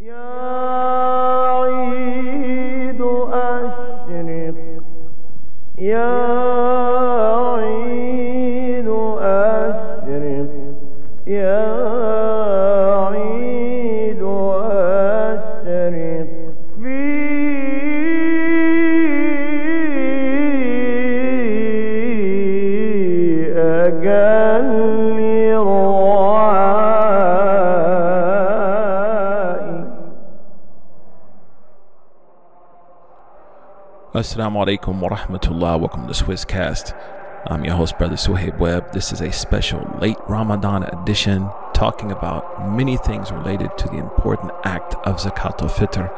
يا Assalamu alaikum wa rahmatullah. Welcome to Swisscast. I'm your host, Brother Suhaib Webb. This is a special late Ramadan edition talking about many things related to the important act of Zakat al Fitr,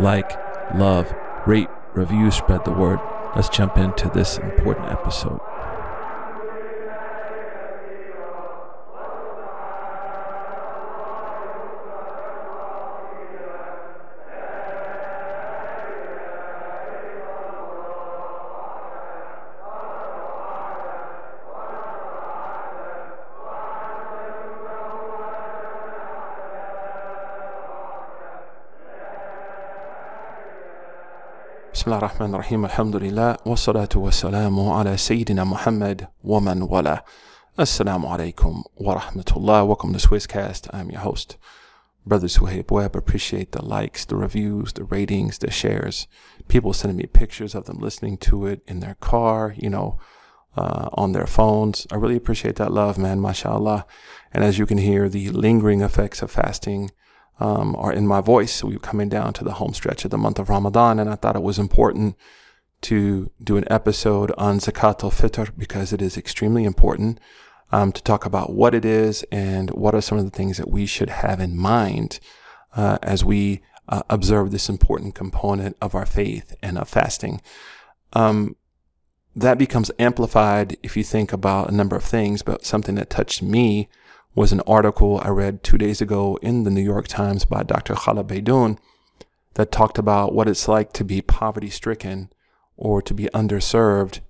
like, love, rate, review, spread the word. Let's jump into this important episode. Bismillah rahman ar-Rahim, alhamdulillah, wa salatu wa salamu ala Sayyidina Muhammad wa man wala. Assalamu alaikum wa rahmatullah. Welcome to Swisscast. I'm your host, Brother Suhaib Webb. Appreciate the likes, the reviews, the ratings, the shares. People sending me pictures of them listening to it in their car, you know, uh, on their phones. I really appreciate that love, man, mashallah. And as you can hear, the lingering effects of fasting um, are in my voice. We were coming down to the home stretch of the month of Ramadan, and I thought it was important to do an episode on Zakat al Fitr because it is extremely important um, to talk about what it is and what are some of the things that we should have in mind uh, as we uh, observe this important component of our faith and of fasting. Um, that becomes amplified if you think about a number of things, but something that touched me was an article I read two days ago in the New York Times by Dr. Khaled Beydoun that talked about what it's like to be poverty stricken or to be underserved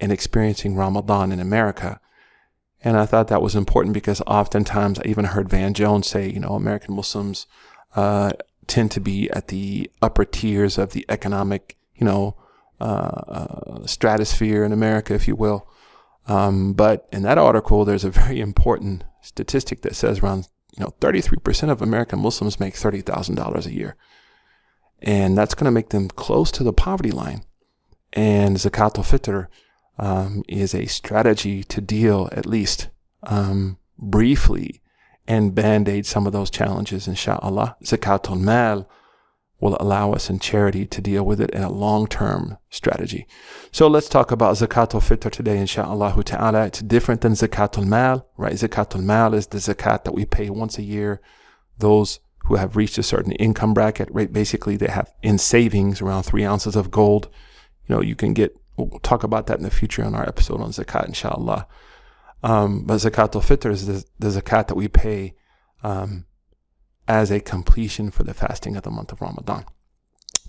and experiencing Ramadan in America. And I thought that was important because oftentimes I even heard Van Jones say, you know, American Muslims uh, tend to be at the upper tiers of the economic, you know, uh, uh, stratosphere in America, if you will. Um, but in that article, there's a very important statistic that says around you know 33% of American Muslims make $30,000 a year. And that's going to make them close to the poverty line. And Zakat al-Fitr um, is a strategy to deal at least um, briefly and band-aid some of those challenges, inshallah. Zakat al-Mal will allow us in charity to deal with it in a long-term strategy. So let's talk about zakat al-fitr today, inshallah ta'ala. It's different than zakat al-mal, right? Zakat al-mal is the zakat that we pay once a year. Those who have reached a certain income bracket, right? Basically, they have in savings around three ounces of gold. You know, you can get, we'll talk about that in the future on our episode on zakat, inshallah. Um, but zakat al-fitr is the, the zakat that we pay, um, as a completion for the fasting of the month of Ramadan.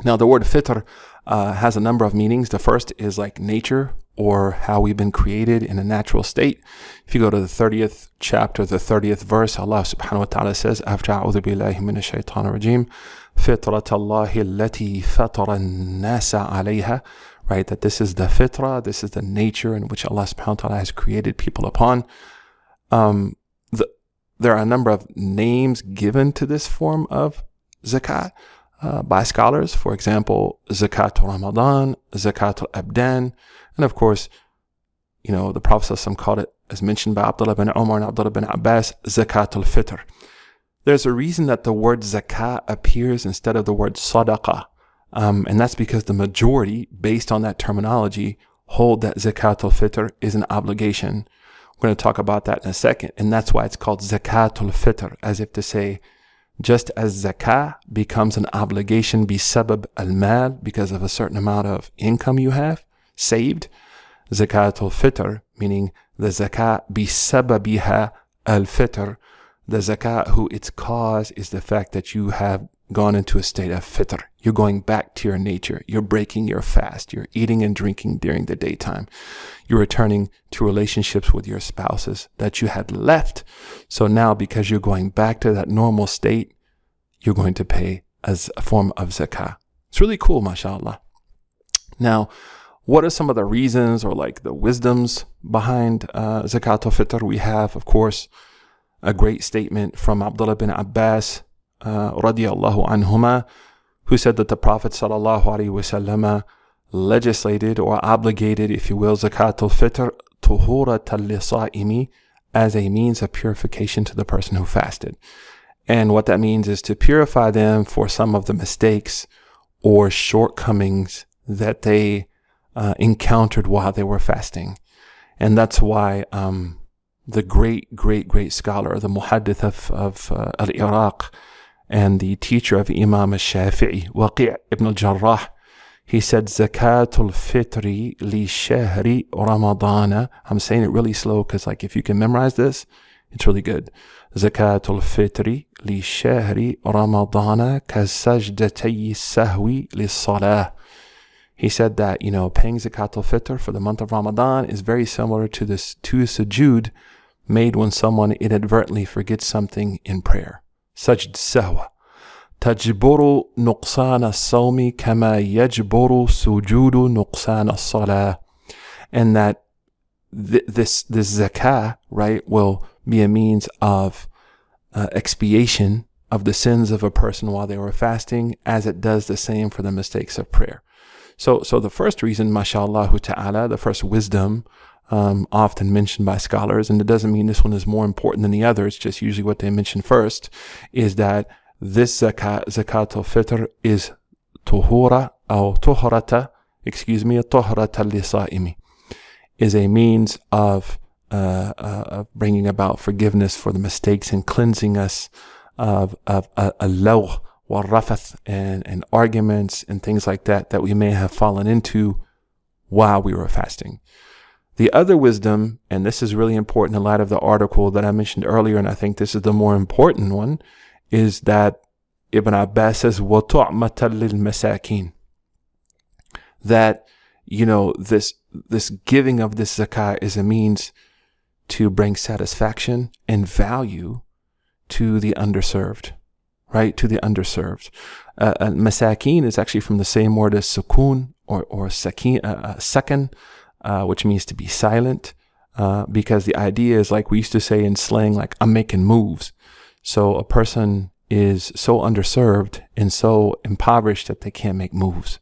Now, the word fitr uh, has a number of meanings. The first is like nature or how we've been created in a natural state. If you go to the 30th chapter, the 30th verse, Allah subhanahu wa ta'ala says, After a'udhu billahi min shaitan rajim, fitrat Allahi allati fatara nasa alayha, right? That this is the fitra, this is the nature in which Allah subhanahu wa ta'ala has created people upon. Um, there are a number of names given to this form of zakat uh, by scholars. For example, zakat Ramadan, zakat al-abdan, and of course, you know, the Prophet called it, as mentioned by Abdullah bin Omar and Abdullah bin Abbas, zakat al-fitr. There's a reason that the word zakat appears instead of the word sadaqah. Um, and that's because the majority, based on that terminology, hold that zakat al-fitr is an obligation we're going to talk about that in a second. And that's why it's called zakatul fitr, as if to say, just as zakah becomes an obligation bi sabab al mal because of a certain amount of income you have saved, zakatul fitr, meaning the zakah bi sababiha al fitr, the zakah who its cause is the fact that you have gone into a state of fitr. You're going back to your nature. You're breaking your fast. You're eating and drinking during the daytime. You're returning to relationships with your spouses that you had left. So now, because you're going back to that normal state, you're going to pay as a form of zakah. It's really cool, mashallah. Now, what are some of the reasons or like the wisdoms behind uh, zakat al-fitr? We have, of course, a great statement from Abdullah bin Abbas, uh, radiallahu anhuma, who said that the Prophet sallallahu alaihi wasallam legislated or obligated, if you will, zakat al-fitr tuhuratan as a means of purification to the person who fasted. And what that means is to purify them for some of the mistakes or shortcomings that they uh, encountered while they were fasting. And that's why um, the great, great, great scholar, the muhaddith of, of uh, al-Iraq and the teacher of Imam al-Shafi'i, Waqi' ibn al-Jarrah, he said, Zakatul Fitri li shahri Ramadana. I'm saying it really slow because like if you can memorize this, it's really good. Zakatul Fitri li shahri Ramadana kazajdatay sahwi li salah. He said that, you know, paying Zakatul Fitr for the month of Ramadan is very similar to this two sujood made when someone inadvertently forgets something in prayer. Sajd sahwa. تجبر نقصان الصوم كما يجبر سجود نقصان الصلاة and that th- this this zakah right will be a means of uh, expiation of the sins of a person while they were fasting as it does the same for the mistakes of prayer so so the first reason mashallah ta'ala the first wisdom um, often mentioned by scholars and it doesn't mean this one is more important than the other it's just usually what they mention first is that this zakat, zakat al-fitr is tuhura or tuhrata, excuse me, tuhrata lisaimi, is a means of, uh, uh, bringing about forgiveness for the mistakes and cleansing us of, of uh, a law rafath and, and arguments and things like that that we may have fallen into while we were fasting. The other wisdom, and this is really important in light of the article that I mentioned earlier, and I think this is the more important one, is that Ibn Abbas says, وَتُعْمَةً لِلْمَسَاكِينَ That, you know, this, this giving of this zakah is a means to bring satisfaction and value to the underserved, right? To the underserved. Uh, uh, masakin is actually from the same word as sukun or, or sakin, uh, uh, sakin, uh, which means to be silent, uh, because the idea is like we used to say in slang, like I'm making moves. So a person is so underserved and so impoverished that they can't make moves.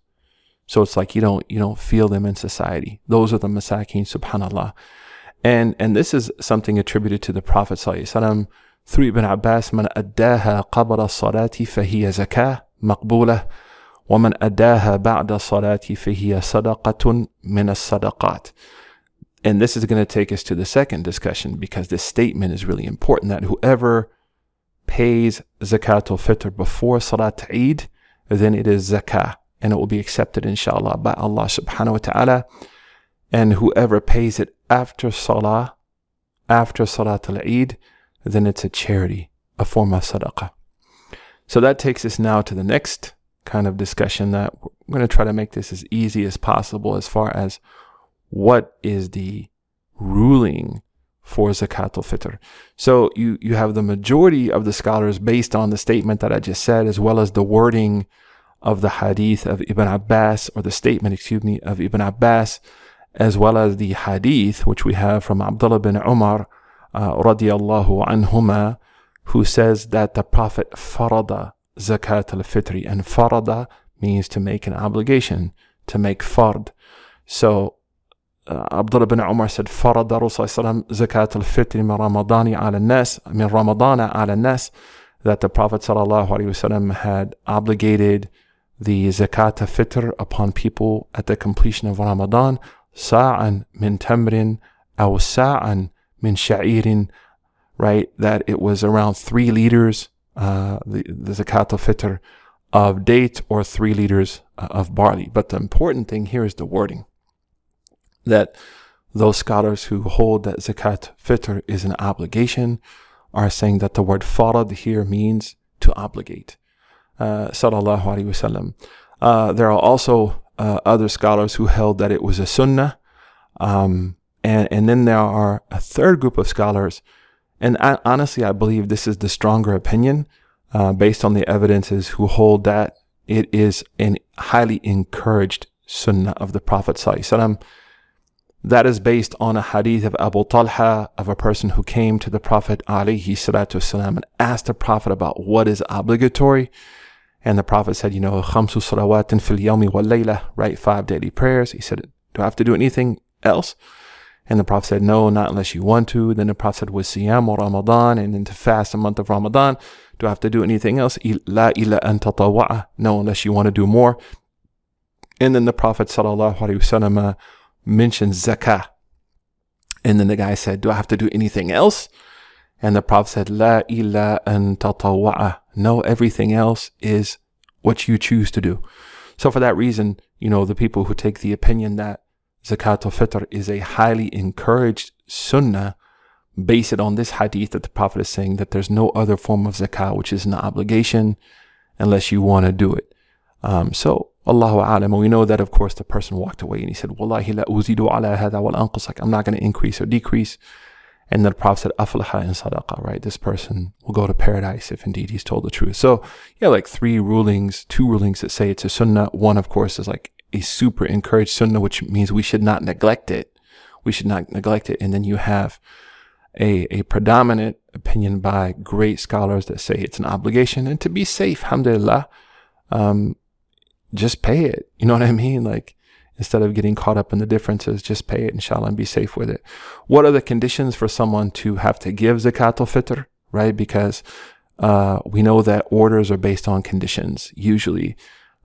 So it's like you don't you don't feel them in society. Those are the masakin, subhanallah. And and this is something attributed to the Prophet Sallallahu through Ibn Abbas, man addaha qabra salati fahiya zakah maqbulah ومن أداها بعد الصلاة فهي صدقة من الصدقات. And this is going to take us to the second discussion because this statement is really important that whoever pays zakat al-fitr before salat Eid, then it is zakah and it will be accepted inshallah by Allah subhanahu wa ta'ala. And whoever pays it after salah, after salat al-Eid, then it's a charity, a form of sadaqah. So that takes us now to the next kind of discussion that we're going to try to make this as easy as possible as far as what is the ruling for zakat al-fitr. So you, you have the majority of the scholars based on the statement that I just said, as well as the wording of the hadith of Ibn Abbas, or the statement, excuse me, of Ibn Abbas, as well as the hadith, which we have from Abdullah bin Umar, uh, radiallahu anhuma, who says that the Prophet farada zakat al-fitri, and farada means to make an obligation, to make fard. So uh, Abdullah bin Umar said, فرض Rasul زكاة الفطر من رمضان على الناس من رمضان على الناس that the Prophet وسلم, had obligated the zakat fitr upon people at the completion of Ramadan sa'an min tamrin aw sa'an min sha'irin right that it was around three liters uh, the, zakat fitr of date or three liters uh, of barley but the important thing here is the wording that those scholars who hold that zakat fitr is an obligation are saying that the word farad here means to obligate. Uh, sallallahu alaihi wasallam. Uh, there are also uh, other scholars who held that it was a sunnah. Um, and, and then there are a third group of scholars, and I, honestly, I believe this is the stronger opinion, uh, based on the evidences, who hold that it is an highly encouraged sunnah of the Prophet that is based on a hadith of Abu Talha of a person who came to the Prophet salam and asked the Prophet about what is obligatory. And the Prophet said, you know, khamsu salawatin fil yawmi wal layla, right? Five daily prayers. He said, do I have to do anything else? And the Prophet said, no, not unless you want to. Then the Prophet said, was siyam or Ramadan and then to fast a month of Ramadan. Do I have to do anything else? La ila an No, unless you want to do more. And then the Prophet alaihi wasallam uh, mentioned zakah. And then the guy said, Do I have to do anything else? And the Prophet said, La illa an. No, everything else is what you choose to do. So for that reason, you know, the people who take the opinion that zakat al-fitr is a highly encouraged sunnah, based on this hadith that the Prophet is saying that there's no other form of zakat which is an obligation unless you want to do it. Um, so Allahu alam. We know that, of course, the person walked away and he said, Wallahi la uzidu ala hada wal. Like, I'm not going to increase or decrease. And the Prophet said, aflaha in sadaqah, right? This person will go to paradise if indeed he's told the truth. So, yeah, like three rulings, two rulings that say it's a sunnah. One, of course, is like a super encouraged sunnah, which means we should not neglect it. We should not neglect it. And then you have a, a predominant opinion by great scholars that say it's an obligation. And to be safe, alhamdulillah, um, just pay it. You know what I mean? Like instead of getting caught up in the differences, just pay it, inshallah, and be safe with it. What are the conditions for someone to have to give zakat al-fitr, right? Because uh, we know that orders are based on conditions, usually.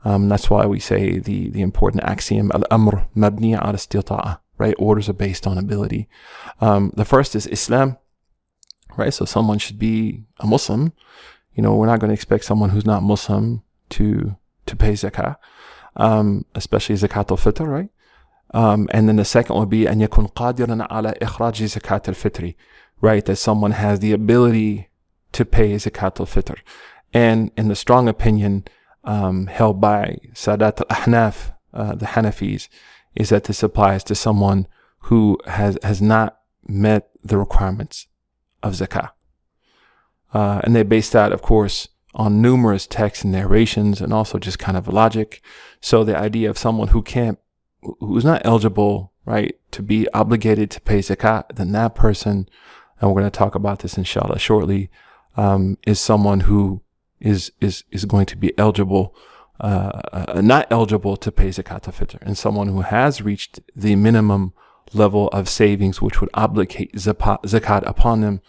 Um, that's why we say the, the important axiom, al-amr mabni al istita'a, right? Orders are based on ability. Um, the first is Islam, right? So someone should be a Muslim. You know, we're not going to expect someone who's not Muslim to, to pay zakah, um, especially zakat al-fitr, right? Um, and then the second would be, an yakun qadiran ala ikhraj zakat al-fitri, right? That someone has the ability to pay zakat al-fitr. And in the strong opinion, um, held by Sadat al-Ahnaf, uh, the Hanafis, is that this applies to someone who has, has not met the requirements of zakah. Uh, and they base that, of course, on numerous texts and narrations and also just kind of logic. So the idea of someone who can't, who's not eligible, right, to be obligated to pay zakat, then that person, and we're going to talk about this inshallah shortly, um, is someone who is, is, is going to be eligible, uh, uh, not eligible to pay zakat al-fitr, and someone who has reached the minimum level of savings which would obligate zakat upon them,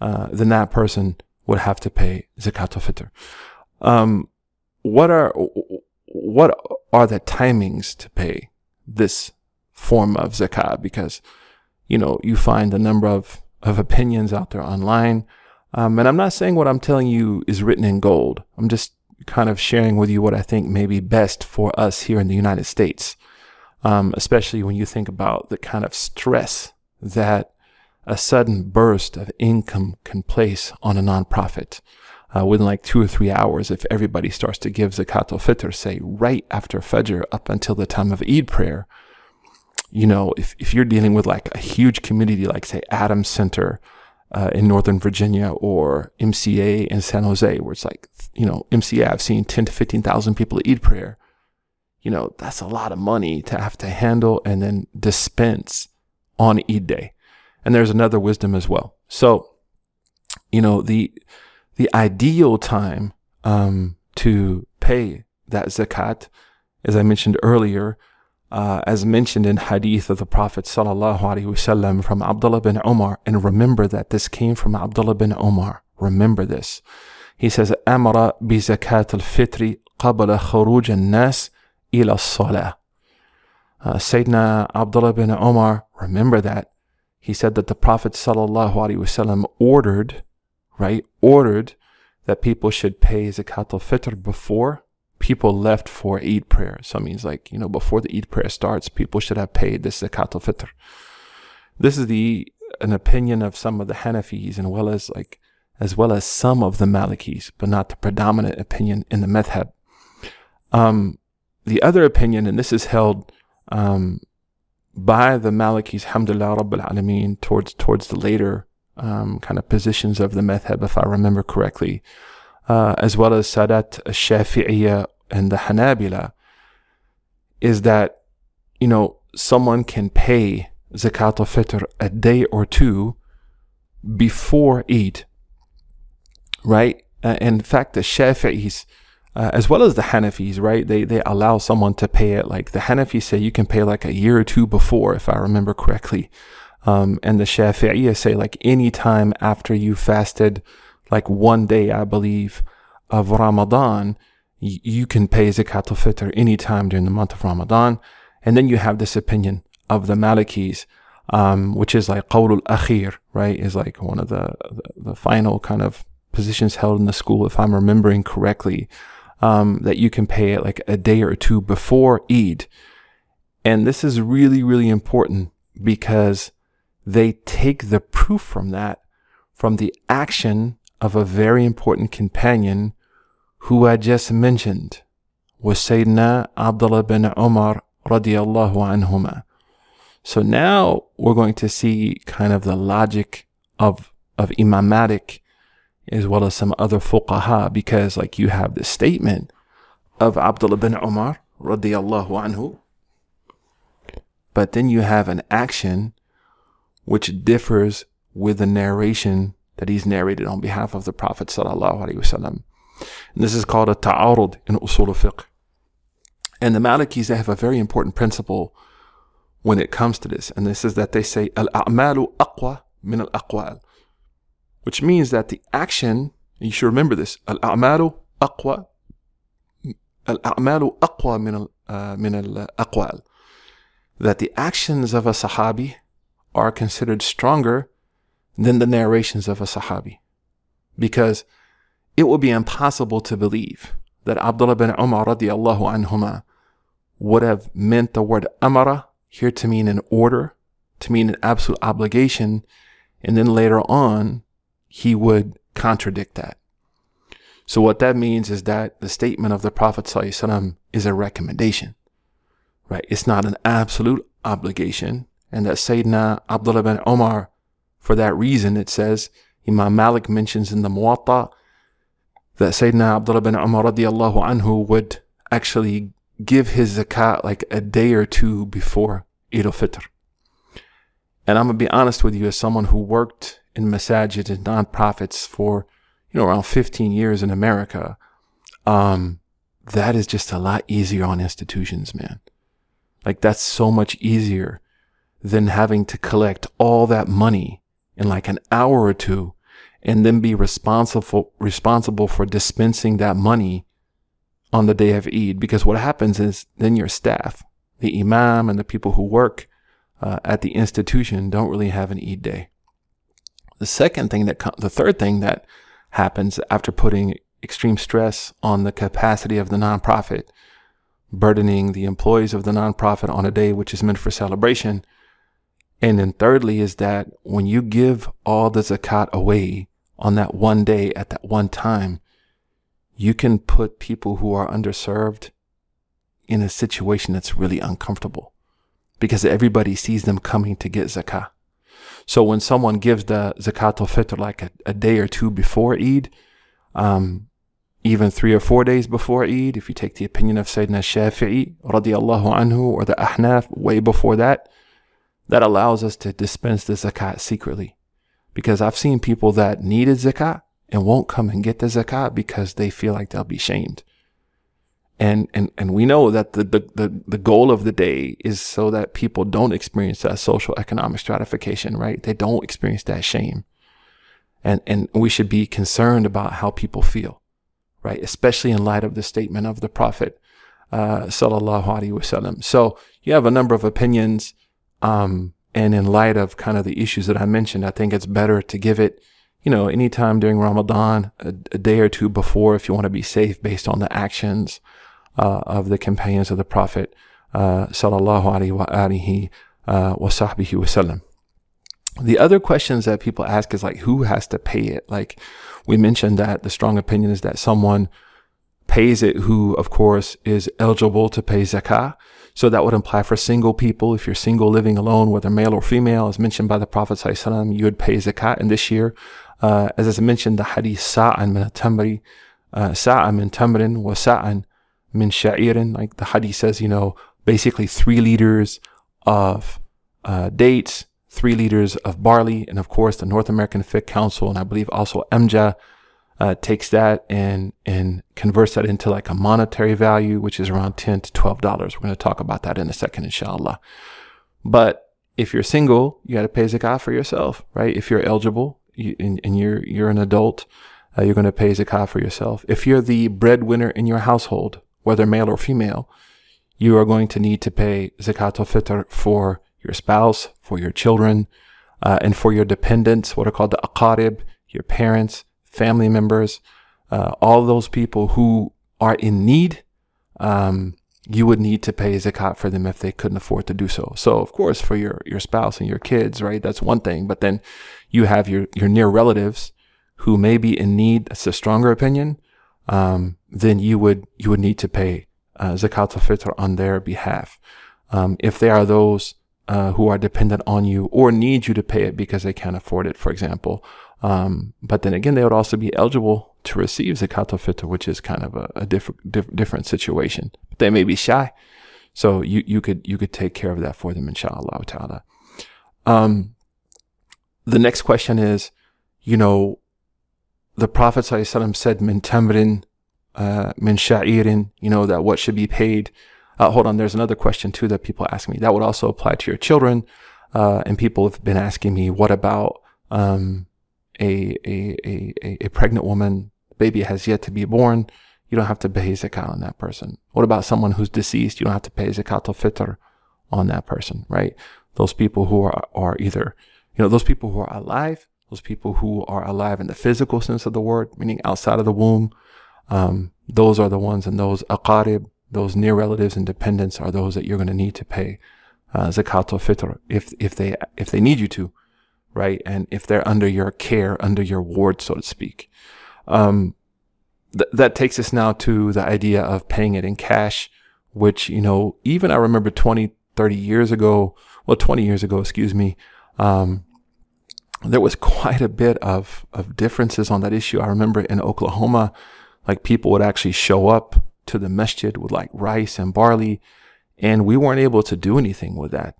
uh, then that person would have to pay zakat al-fitr. Um, what are what are the timings to pay this form of zakat? Because you know you find a number of of opinions out there online, um, and I'm not saying what I'm telling you is written in gold. I'm just kind of sharing with you what I think may be best for us here in the United States, um, especially when you think about the kind of stress that a sudden burst of income can place on a nonprofit. Uh, within like two or three hours, if everybody starts to give zakat al-fitr, say right after Fajr up until the time of Eid prayer, you know, if, if you're dealing with like a huge community, like say Adams Center uh, in Northern Virginia or MCA in San Jose, where it's like, you know, MCA, I've seen 10 to 15,000 people at Eid prayer. You know, that's a lot of money to have to handle and then dispense on Eid day and there's another wisdom as well. So, you know, the the ideal time um, to pay that zakat, as I mentioned earlier, uh, as mentioned in hadith of the Prophet wasallam from Abdullah bin Umar, and remember that this came from Abdullah bin Umar. Remember this. He says, "Amara bi zakat al-fitri qabla khuruj an-nas ila salah." Uh, Sayyidina Abdullah bin Umar, remember that he said that the Prophet wasallam ordered, right, ordered that people should pay zakat al-fitr before people left for Eid prayer. So it means like, you know, before the Eid prayer starts, people should have paid this zakat al-fitr. This is the, an opinion of some of the Hanafis and well as like, as well as some of the Malikis, but not the predominant opinion in the madhab. Um, the other opinion, and this is held, um, by the Malikis, alhamdulillah Rabbil Alameen, towards, towards the later um, kind of positions of the madhab, if I remember correctly, uh, as well as Sadat al-Shafi'iyya and the Hanabila, is that, you know, someone can pay zakat al-fitr a day or two before Eid, right? Uh, in fact, the Shafi'is, uh, as well as the Hanafis, right? They they allow someone to pay it. Like the Hanafis say, you can pay like a year or two before, if I remember correctly. Um, and the Shafi'iyah say like any time after you fasted, like one day, I believe, of Ramadan, you can pay zakat al-fitr any time during the month of Ramadan. And then you have this opinion of the Malikis, um, which is like qawl al-akhir, right? Is like one of the, the, the final kind of positions held in the school, if I'm remembering correctly, um, that you can pay it like a day or two before Eid. And this is really, really important because they take the proof from that from the action of a very important companion who I just mentioned was Sayyidina Abdullah bin Umar radiallahu anhuma. So now we're going to see kind of the logic of, of Imam Malik as well as some other fuqaha because like you have the statement of Abdullah bin Umar radiallahu anhu but then you have an action which differs with the narration that he's narrated on behalf of the Prophet sallallahu. And this is called a ta'arud in usul al-fiqh. And the Malikis they have a very important principle when it comes to this, and this is that they say al-a'malu aqwa min al-aqwal, which means that the action. You should remember this: al-a'malu aqwa, al-a'malu aqwa min al uh, min al-aqwal. That the actions of a sahabi are considered stronger than the narrations of a Sahabi. Because it would be impossible to believe that Abdullah bin Umar radiallahu anhuma would have meant the word amara here to mean an order, to mean an absolute obligation, and then later on he would contradict that. So what that means is that the statement of the Prophet is a recommendation, right? It's not an absolute obligation and that Sayyidina Abdullah bin Omar, for that reason, it says, Imam Malik mentions in the Muwatta that Sayyidina Abdullah bin Umar radiallahu anhu would actually give his zakat like a day or two before Eid al-Fitr. And I'm going to be honest with you, as someone who worked in masajid and non-profits for, you know, around 15 years in America, um, that is just a lot easier on institutions, man. Like that's so much easier than having to collect all that money in like an hour or two and then be responsible responsible for dispensing that money on the day of Eid. Because what happens is then your staff the imam and the people who work uh, at the institution don't really have an Eid day. The second thing that the third thing that happens after putting extreme stress on the capacity of the nonprofit burdening the employees of the nonprofit on a day which is meant for celebration and then thirdly is that when you give all the zakat away on that one day at that one time, you can put people who are underserved in a situation that's really uncomfortable because everybody sees them coming to get zakat. So when someone gives the zakat al-fitr like a, a, day or two before Eid, um, even three or four days before Eid, if you take the opinion of Sayyidina Shafi'i radiallahu anhu or the Ahnaf way before that, that allows us to dispense the zakat secretly. Because I've seen people that needed zakat and won't come and get the zakat because they feel like they'll be shamed. And, and, and we know that the, the, the, the goal of the day is so that people don't experience that social economic stratification, right? They don't experience that shame. And, and we should be concerned about how people feel, right? Especially in light of the statement of the Prophet, uh, sallallahu alaihi wasallam. So you have a number of opinions. Um, and in light of kind of the issues that I mentioned, I think it's better to give it, you know, anytime during Ramadan, a, a day or two before, if you want to be safe based on the actions uh, of the companions of the Prophet, uh, sallallahu alaihi uh, wasallam. The other questions that people ask is like, who has to pay it? Like we mentioned that the strong opinion is that someone pays it who, of course, is eligible to pay zakah. So that would imply for single people, if you're single living alone, whether male or female, as mentioned by the Prophet ﷺ, you would pay zakat. And this year, uh, as I mentioned, the hadith Sa'an min tamri uh, sa'a min tamrin wa sa'an min sha'irin. Like the hadith says, you know, basically three liters of uh, dates, three liters of barley, and of course the North American Fiqh Council, and I believe also AMJA, uh, takes that and and converts that into like a monetary value, which is around ten to twelve dollars. We're going to talk about that in a second, inshallah. But if you're single, you got to pay zakat for yourself, right? If you're eligible you, and, and, you're you're an adult, uh, you're going to pay zakat for yourself. If you're the breadwinner in your household, whether male or female, you are going to need to pay zakat al-fitr for your spouse, for your children, uh, and for your dependents, what are called the aqarib, your parents, family members, uh, all those people who are in need, um, you would need to pay zakat for them if they couldn't afford to do so. So, of course, for your, your spouse and your kids, right? That's one thing. But then you have your, your near relatives who may be in need. That's a stronger opinion. Um, then you would, you would need to pay, uh, zakat al-fitr on their behalf. Um, if they are those, uh, who are dependent on you or need you to pay it because they can't afford it, for example, um, but then again, they would also be eligible to receive zakat al-fitr, which is kind of a, a different diff- different situation. But they may be shy, so you you could you could take care of that for them, inshallah ta'ala. Um, the next question is, you know, the Prophet said, "Min tamrin, uh, min sha'irin," you know that what should be paid. Uh, hold on, there's another question too that people ask me. That would also apply to your children, uh, and people have been asking me, what about um, a, a, a, a pregnant woman, baby has yet to be born, you don't have to pay zakat on that person. What about someone who's deceased? You don't have to pay zakat al fitr on that person, right? Those people who are, are either, you know, those people who are alive, those people who are alive in the physical sense of the word, meaning outside of the womb, um, those are the ones and those aqarib, those near relatives and dependents are those that you're going to need to pay uh, zakat al fitr if, if they, if they need you to right? And if they're under your care, under your ward, so to speak. Um, th- that takes us now to the idea of paying it in cash, which, you know, even I remember 20, 30 years ago, well, 20 years ago, excuse me, um, there was quite a bit of, of differences on that issue. I remember in Oklahoma, like people would actually show up to the masjid with like rice and barley, and we weren't able to do anything with that.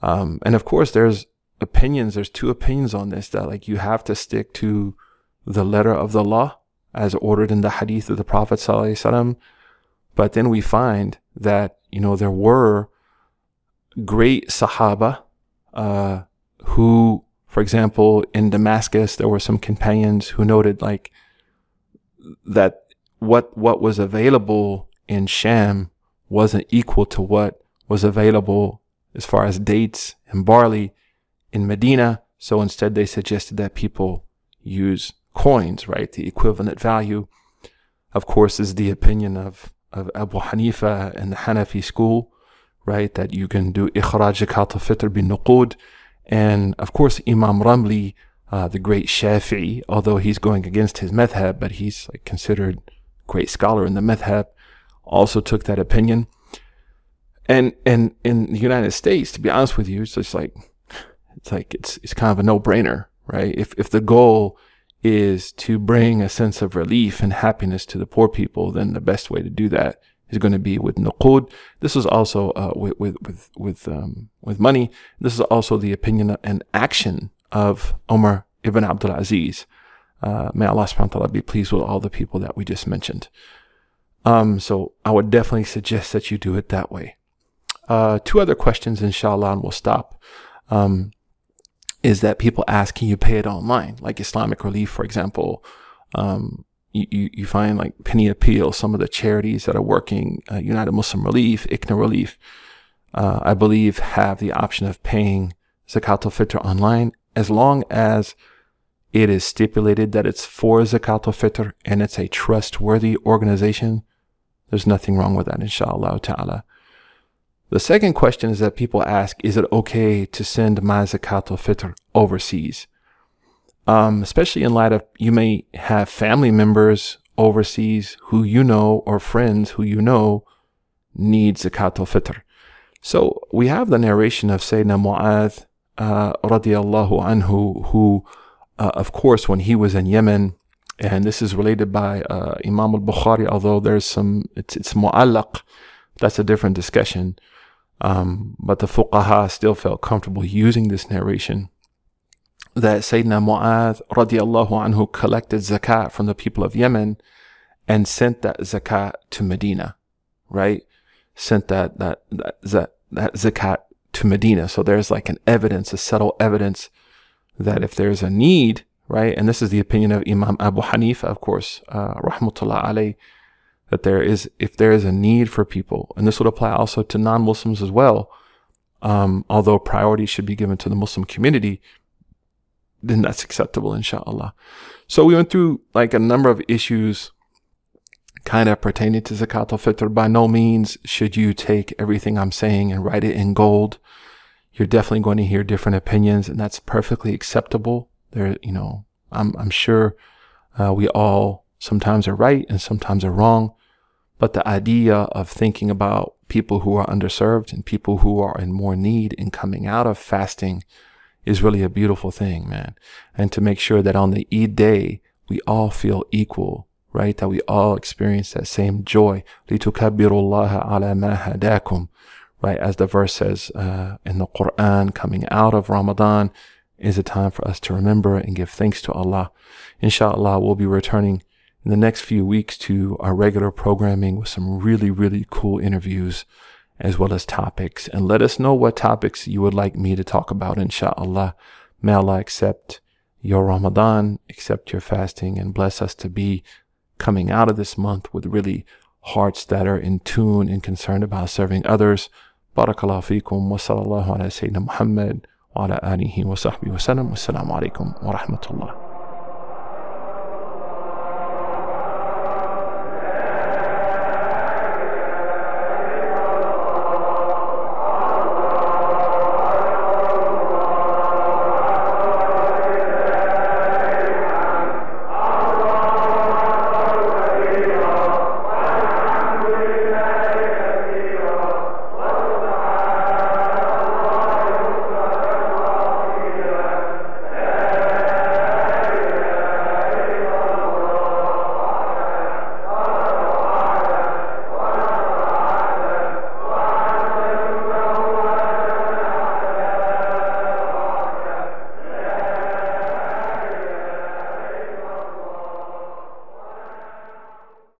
Um, and of course, there's opinions. There's two opinions on this that like you have to stick to the letter of the law as ordered in the hadith of the Prophet But then we find that, you know, there were great Sahaba, uh, who, for example, in Damascus, there were some companions who noted like that what, what was available in Sham wasn't equal to what was available as far as dates and barley in Medina. So instead, they suggested that people use coins, right? The equivalent value, of course, is the opinion of, of Abu Hanifa and the Hanafi school, right? That you can do ikhraj al-fitr bin nuqud. And of course, Imam Ramli, uh, the great Shafi'i, although he's going against his madhab, but he's like, considered great scholar in the madhab, also took that opinion. And, and in the United States, to be honest with you, it's just like, it's like it's it's kind of a no-brainer, right? If if the goal is to bring a sense of relief and happiness to the poor people, then the best way to do that is going to be with nuqud. This is also uh, with with with with, um, with money. This is also the opinion and action of Omar ibn Abdul Aziz. Uh, may Allah subhanahu wa ta'ala be pleased with all the people that we just mentioned. Um, so I would definitely suggest that you do it that way. Uh, two other questions, inshallah, and we'll stop. Um, is that people ask, can you pay it online? Like Islamic Relief, for example. Um, you, you, find like Penny Appeal, some of the charities that are working, uh, United Muslim Relief, ICNA Relief, uh, I believe have the option of paying Zakat al-Fitr online as long as it is stipulated that it's for Zakat al-Fitr and it's a trustworthy organization. There's nothing wrong with that, inshallah ta'ala. The second question is that people ask, is it okay to send my zakat al-fitr overseas? Um, especially in light of you may have family members overseas who you know or friends who you know need zakat al-fitr. So we have the narration of Sayyidina Mu'adh uh, radiallahu anhu, who, uh, of course, when he was in Yemen, and this is related by uh, Imam al-Bukhari, although there's some, it's, it's mu'allaq, that's a different discussion. Um, but the fuqaha still felt comfortable using this narration that Sayyidina Mu'adh radiallahu anhu collected zakat from the people of Yemen and sent that zakat to Medina, right? Sent that, that, that, that, zakat to Medina. So there's like an evidence, a subtle evidence that if there's a need, right? And this is the opinion of Imam Abu Hanifa, of course, uh, rahmatullah alayh, that there is, if there is a need for people, and this would apply also to non-Muslims as well, um, although priority should be given to the Muslim community, then that's acceptable, inshallah. So we went through like a number of issues kind of pertaining to zakat al-fitr. By no means should you take everything I'm saying and write it in gold. You're definitely going to hear different opinions and that's perfectly acceptable. There, you know, I'm, I'm sure, uh, we all sometimes are right and sometimes are wrong. But the idea of thinking about people who are underserved and people who are in more need in coming out of fasting is really a beautiful thing, man. And to make sure that on the Eid day, we all feel equal, right? That we all experience that same joy. لِتُكَبِّرُ اللَّهَ عَلَى مَا هَدَاكُمْ Right? As the verse says uh, in the Quran, coming out of Ramadan is a time for us to remember and give thanks to Allah. Inshallah, we'll be returning in the next few weeks to our regular programming with some really, really cool interviews as well as topics. And let us know what topics you would like me to talk about, inshallah. May Allah accept your Ramadan, accept your fasting, and bless us to be coming out of this month with really hearts that are in tune and concerned about serving others. Barakallahu fikum wa sallallahu ala Sayyidina Muhammad wa ala alihi wa sahbihi wa sallam. Wassalamu alaikum wa rahmatullah.